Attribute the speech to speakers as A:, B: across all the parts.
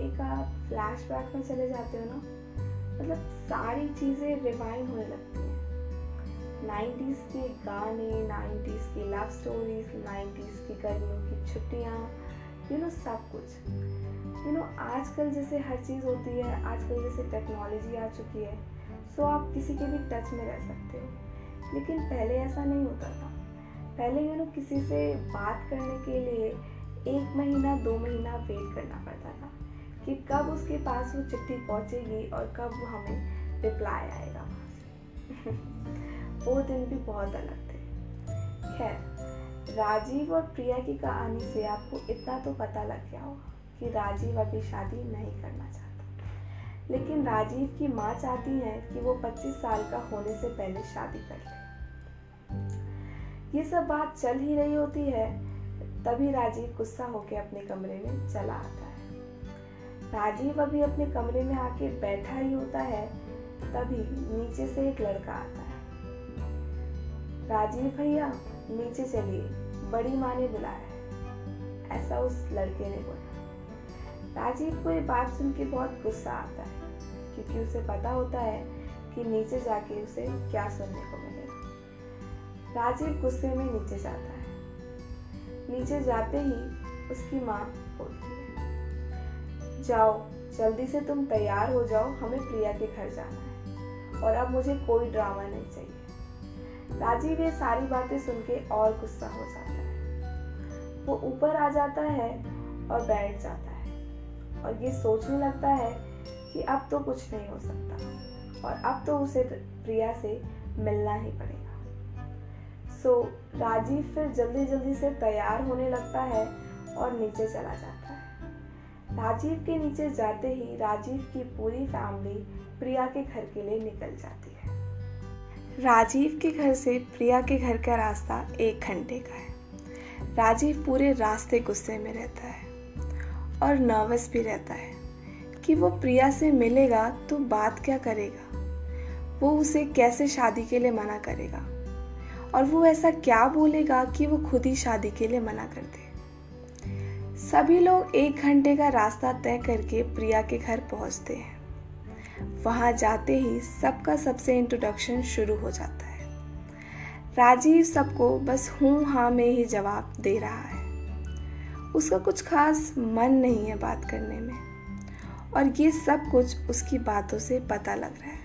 A: एक आप फ्लैशबैक में चले जाते हो ना मतलब सारी चीज़ें रिवाइंड होने लगती हैं। नाइन्टीज़ के गाने नाइन्टीज़ की लव स्टोरीज नाइन्टीज़ की गर्मियों की छुट्टियाँ यू नो सब कुछ। यू नो आजकल जैसे हर चीज़ होती है, आजकल जैसे टेक्नोलॉजी आ चुकी है सो आप किसी के भी टच में रह सकते हो। लेकिन पहले ऐसा नहीं होता था। पहले यू नो किसी से बात करने के लिए एक महीना, दो महीना वेट करना पड़ता था। कि कब उसके पास वो चिट्ठी पहुंचेगी और कब वो हमें रिप्लाई आएगा वहाँ से। वो दिन भी बहुत अलग थे। खैर, राजीव और प्रिया की कहानी से आपको इतना तो पता लग गया होगा कि राजीव अभी शादी नहीं करना चाहता। लेकिन राजीव की माँ चाहती है कि वो 25 साल का होने से पहले शादी कर ले। ये सब बात चल ही रही होती है, तभी राजीव गुस्सा होकर अपने कमरे में चला आता है। राजीव अभी अपने कमरे में आके बैठा ही होता है, तभी नीचे से एक लड़का आता है। राजीव भैया नीचे चलिए, बड़ी माँ ने बुलाया। है ऐसा उस लड़के ने बोला। राजीव को ये बात सुन के बहुत गुस्सा आता है, क्योंकि उसे पता होता है कि नीचे जाके उसे क्या सुनने को मिलेगा। राजीव गुस्से में नीचे जाता है। नीचे जाते ही उसकी माँ बोलती जाओ, जल्दी से तुम तैयार हो जाओ, हमें प्रिया के घर जाना है। और अब मुझे कोई ड्रामा नहीं चाहिए। राजीव ये सारी बातें सुन के और गुस्सा हो जाता है। वो ऊपर आ जाता है और बैठ जाता है। और ये सोचने लगता है कि अब तो कुछ नहीं हो सकता और अब तो उसे प्रिया से मिलना ही पड़ेगा। सो राजीव फिर जल्दी जल्दी से तैयार होने लगता है और नीचे चला जाता है। राजीव के नीचे जाते ही राजीव की पूरी फैमिली प्रिया के घर के लिए निकल जाती है। राजीव के घर से प्रिया के घर का रास्ता एक घंटे का है। राजीव पूरे रास्ते गुस्से में रहता है और नर्वस भी रहता है कि वो प्रिया से मिलेगा तो बात क्या करेगा? वो उसे कैसे शादी के लिए मना करेगा? और वो ऐसा क्या बोलेगा कि वो खुद ही शादी के लिए मना कर दे? सभी लोग एक घंटे का रास्ता तय करके प्रिया के घर पहुँचते हैं। वहाँ जाते ही सबका सबसे इंट्रोडक्शन शुरू हो जाता है। राजीव सबको बस हूँ हाँ में ही जवाब दे रहा है। उसका कुछ खास मन नहीं है बात करने में। और ये सब कुछ उसकी बातों से पता लग रहा है।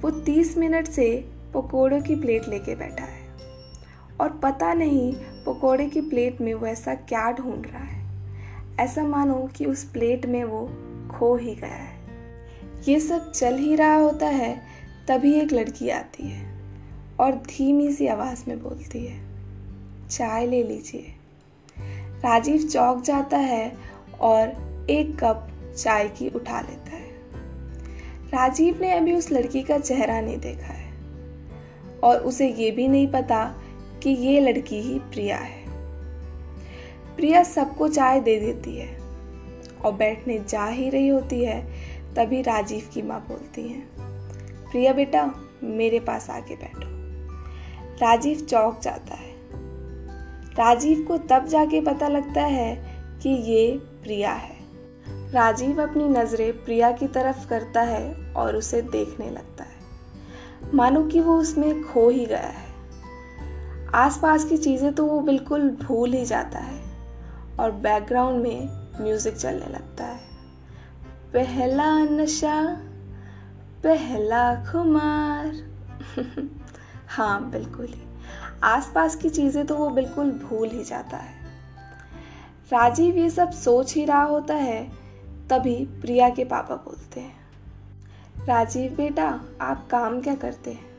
A: वो तीस मिनट से पकोड़ों की प्लेट लेके बैठा है और पता नहीं पकोड़े की प्लेट में वो ऐसा क्या ढूंढ रहा है। ऐसा मानो कि उस प्लेट में वो खो ही गया है। ये सब चल ही रहा होता है, तभी एक लड़की आती है और धीमी सी आवाज़ में बोलती है, चाय ले लीजिए। राजीव चौक जाता है और एक कप चाय की उठा लेता है। राजीव ने अभी उस लड़की का चेहरा नहीं देखा है और उसे ये भी नहीं पता कि ये लड़की ही प्रिया है। प्रिया सबको चाय दे देती है और बैठने जा ही रही होती है, तभी राजीव की माँ बोलती है, प्रिया बेटा, मेरे पास आके बैठो। राजीव चौक जाता है। राजीव को तब जाके पता लगता है कि ये प्रिया है। राजीव अपनी नज़रें प्रिया की तरफ़ करता है और उसे देखने लगता है। मानो कि वो उसमें खो ही गया है। आसपास की चीज़ें तो वो बिल्कुल भूल ही जाता है और बैकग्राउंड में म्यूज़िक चलने लगता है। पहला नशा, पहला खुमार। हाँ बिल्कुल ही। आसपास की चीज़ें तो वो बिल्कुल भूल ही जाता है। राजीव ये सब सोच ही रहा होता है, तभी प्रिया के पापा बोलते हैं, राजीव बेटा, आप काम क्या करते हैं?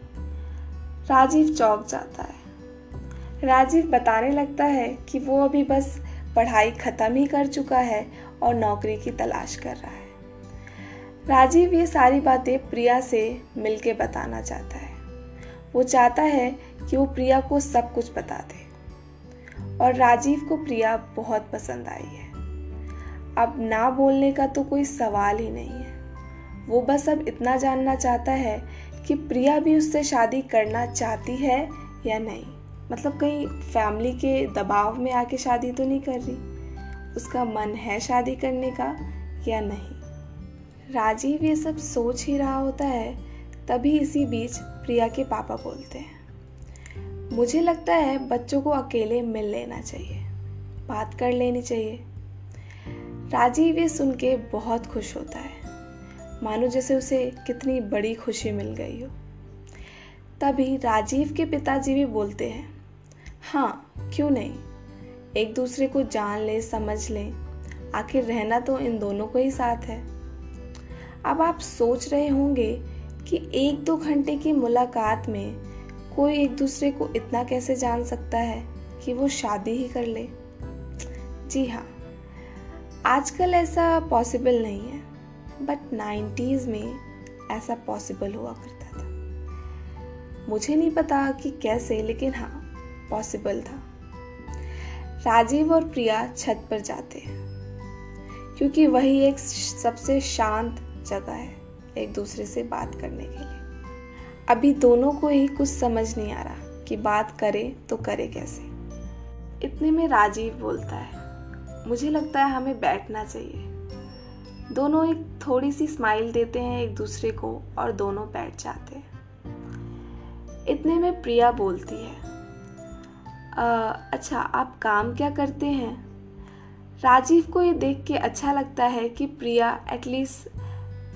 A: राजीव चौक जाता है। राजीव बताने लगता है कि वो अभी बस पढ़ाई ख़त्म ही कर चुका है और नौकरी की तलाश कर रहा है। राजीव ये सारी बातें प्रिया से मिलके बताना चाहता है। वो चाहता है कि वो प्रिया को सब कुछ बता दे। और राजीव को प्रिया बहुत पसंद आई है। अब ना बोलने का तो कोई सवाल ही नहीं है। वो बस अब इतना जानना चाहता है कि प्रिया भी उससे शादी करना चाहती है या नहीं। मतलब कहीं फैमिली के दबाव में आके शादी तो नहीं कर रही? उसका मन है शादी करने का या नहीं? राजीव ये सब सोच ही रहा होता है, तभी इसी बीच प्रिया के पापा बोलते हैं। मुझे लगता है बच्चों को अकेले मिल लेना चाहिए, बात कर लेनी चाहिए। राजीव ये सुन के बहुत खुश होता है। मानो जैसे उसे कितनी बड़ी खुशी मिल गई हो। तभी राजीव के पिताजी भी बोलते हैं हाँ क्यों नहीं? एक दूसरे को जान ले, समझ लें। आखिर रहना तो इन दोनों को ही साथ है। अब आप सोच रहे होंगे कि एक दो घंटे की मुलाकात में कोई एक दूसरे को इतना कैसे जान सकता है कि वो शादी ही कर ले? जी हाँ आजकल ऐसा पॉसिबल नहीं है बट नाइन्टीज़ में ऐसा पॉसिबल हुआ करता था। मुझे नहीं पता कि कैसे, लेकिन हाँ पॉसिबल था। राजीव और प्रिया छत पर जाते हैं, क्योंकि वही एक सबसे शांत जगह है एक दूसरे से बात करने के लिए। अभी दोनों को ही कुछ समझ नहीं आ रहा कि बात करे तो करे कैसे। इतने में राजीव बोलता है, मुझे लगता है हमें बैठना चाहिए। दोनों एक थोड़ी सी स्माइल देते हैं एक दूसरे को और दोनों बैठ जाते हैं। इतने में प्रिया बोलती है आ, अच्छा आप काम क्या करते हैं? राजीव को ये देख के अच्छा लगता है कि प्रिया एटलीस्ट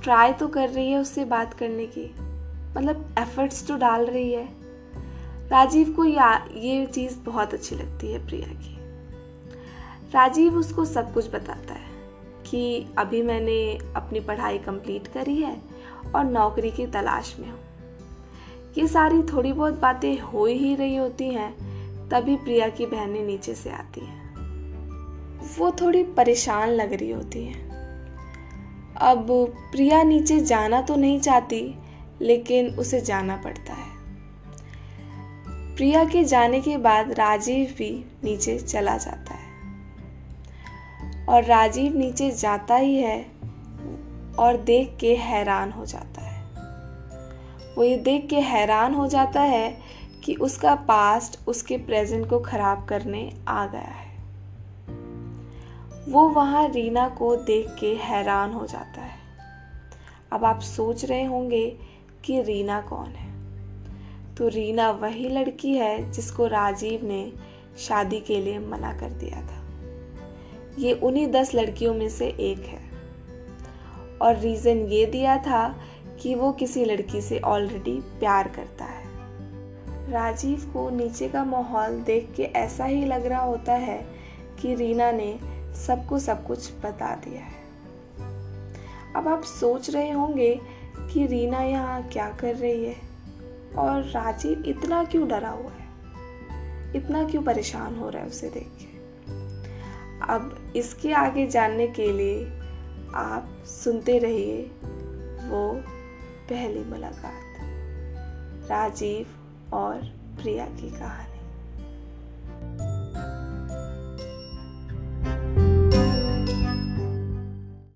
A: ट्राई तो कर रही है उससे बात करने की। मतलब एफर्ट्स तो डाल रही है। राजीव को या ये चीज़ बहुत अच्छी लगती है प्रिया की। राजीव उसको सब कुछ बताता है कि अभी मैंने अपनी पढ़ाई कंप्लीट करी है और नौकरी की तलाश में हूँ। ये सारी थोड़ी बहुत बातें हो ही रही होती हैं तभी प्रिया की बहनें नीचे से आती हैं। वो थोड़ी परेशान लग रही होती हैं। अब प्रिया नीचे जाना तो नहीं चाहती, लेकिन उसे जाना पड़ता है। प्रिया के जाने के बाद राजीव भी नीचे चला जाता है। और राजीव नीचे जाता ही है और देख के हैरान हो जाता है। वो ये देख के हैरान हो जाता है कि उसका पास्ट उसके प्रेजेंट को खराब करने आ गया है। वो वहाँ रीना को देख के हैरान हो जाता है। अब आप सोच रहे होंगे कि रीना कौन है? तो रीना वही लड़की है जिसको राजीव ने शादी के लिए मना कर दिया था। ये उन्हीं दस लड़कियों में से एक है। और रीज़न ये दिया था कि वो किसी लड़की से ऑलरेडी प्यार करता है। राजीव को नीचे का माहौल देख के ऐसा ही लग रहा होता है कि रीना ने सबको सब कुछ बता दिया है। अब आप सोच रहे होंगे कि रीना यहाँ क्या कर रही है और राजीव इतना क्यों डरा हुआ है? इतना क्यों परेशान हो रहा है उसे देख के? अब इसके आगे जानने के लिए आप सुनते रहिए वो पहली मुलाकात। राजीव और प्रिया की कहानी।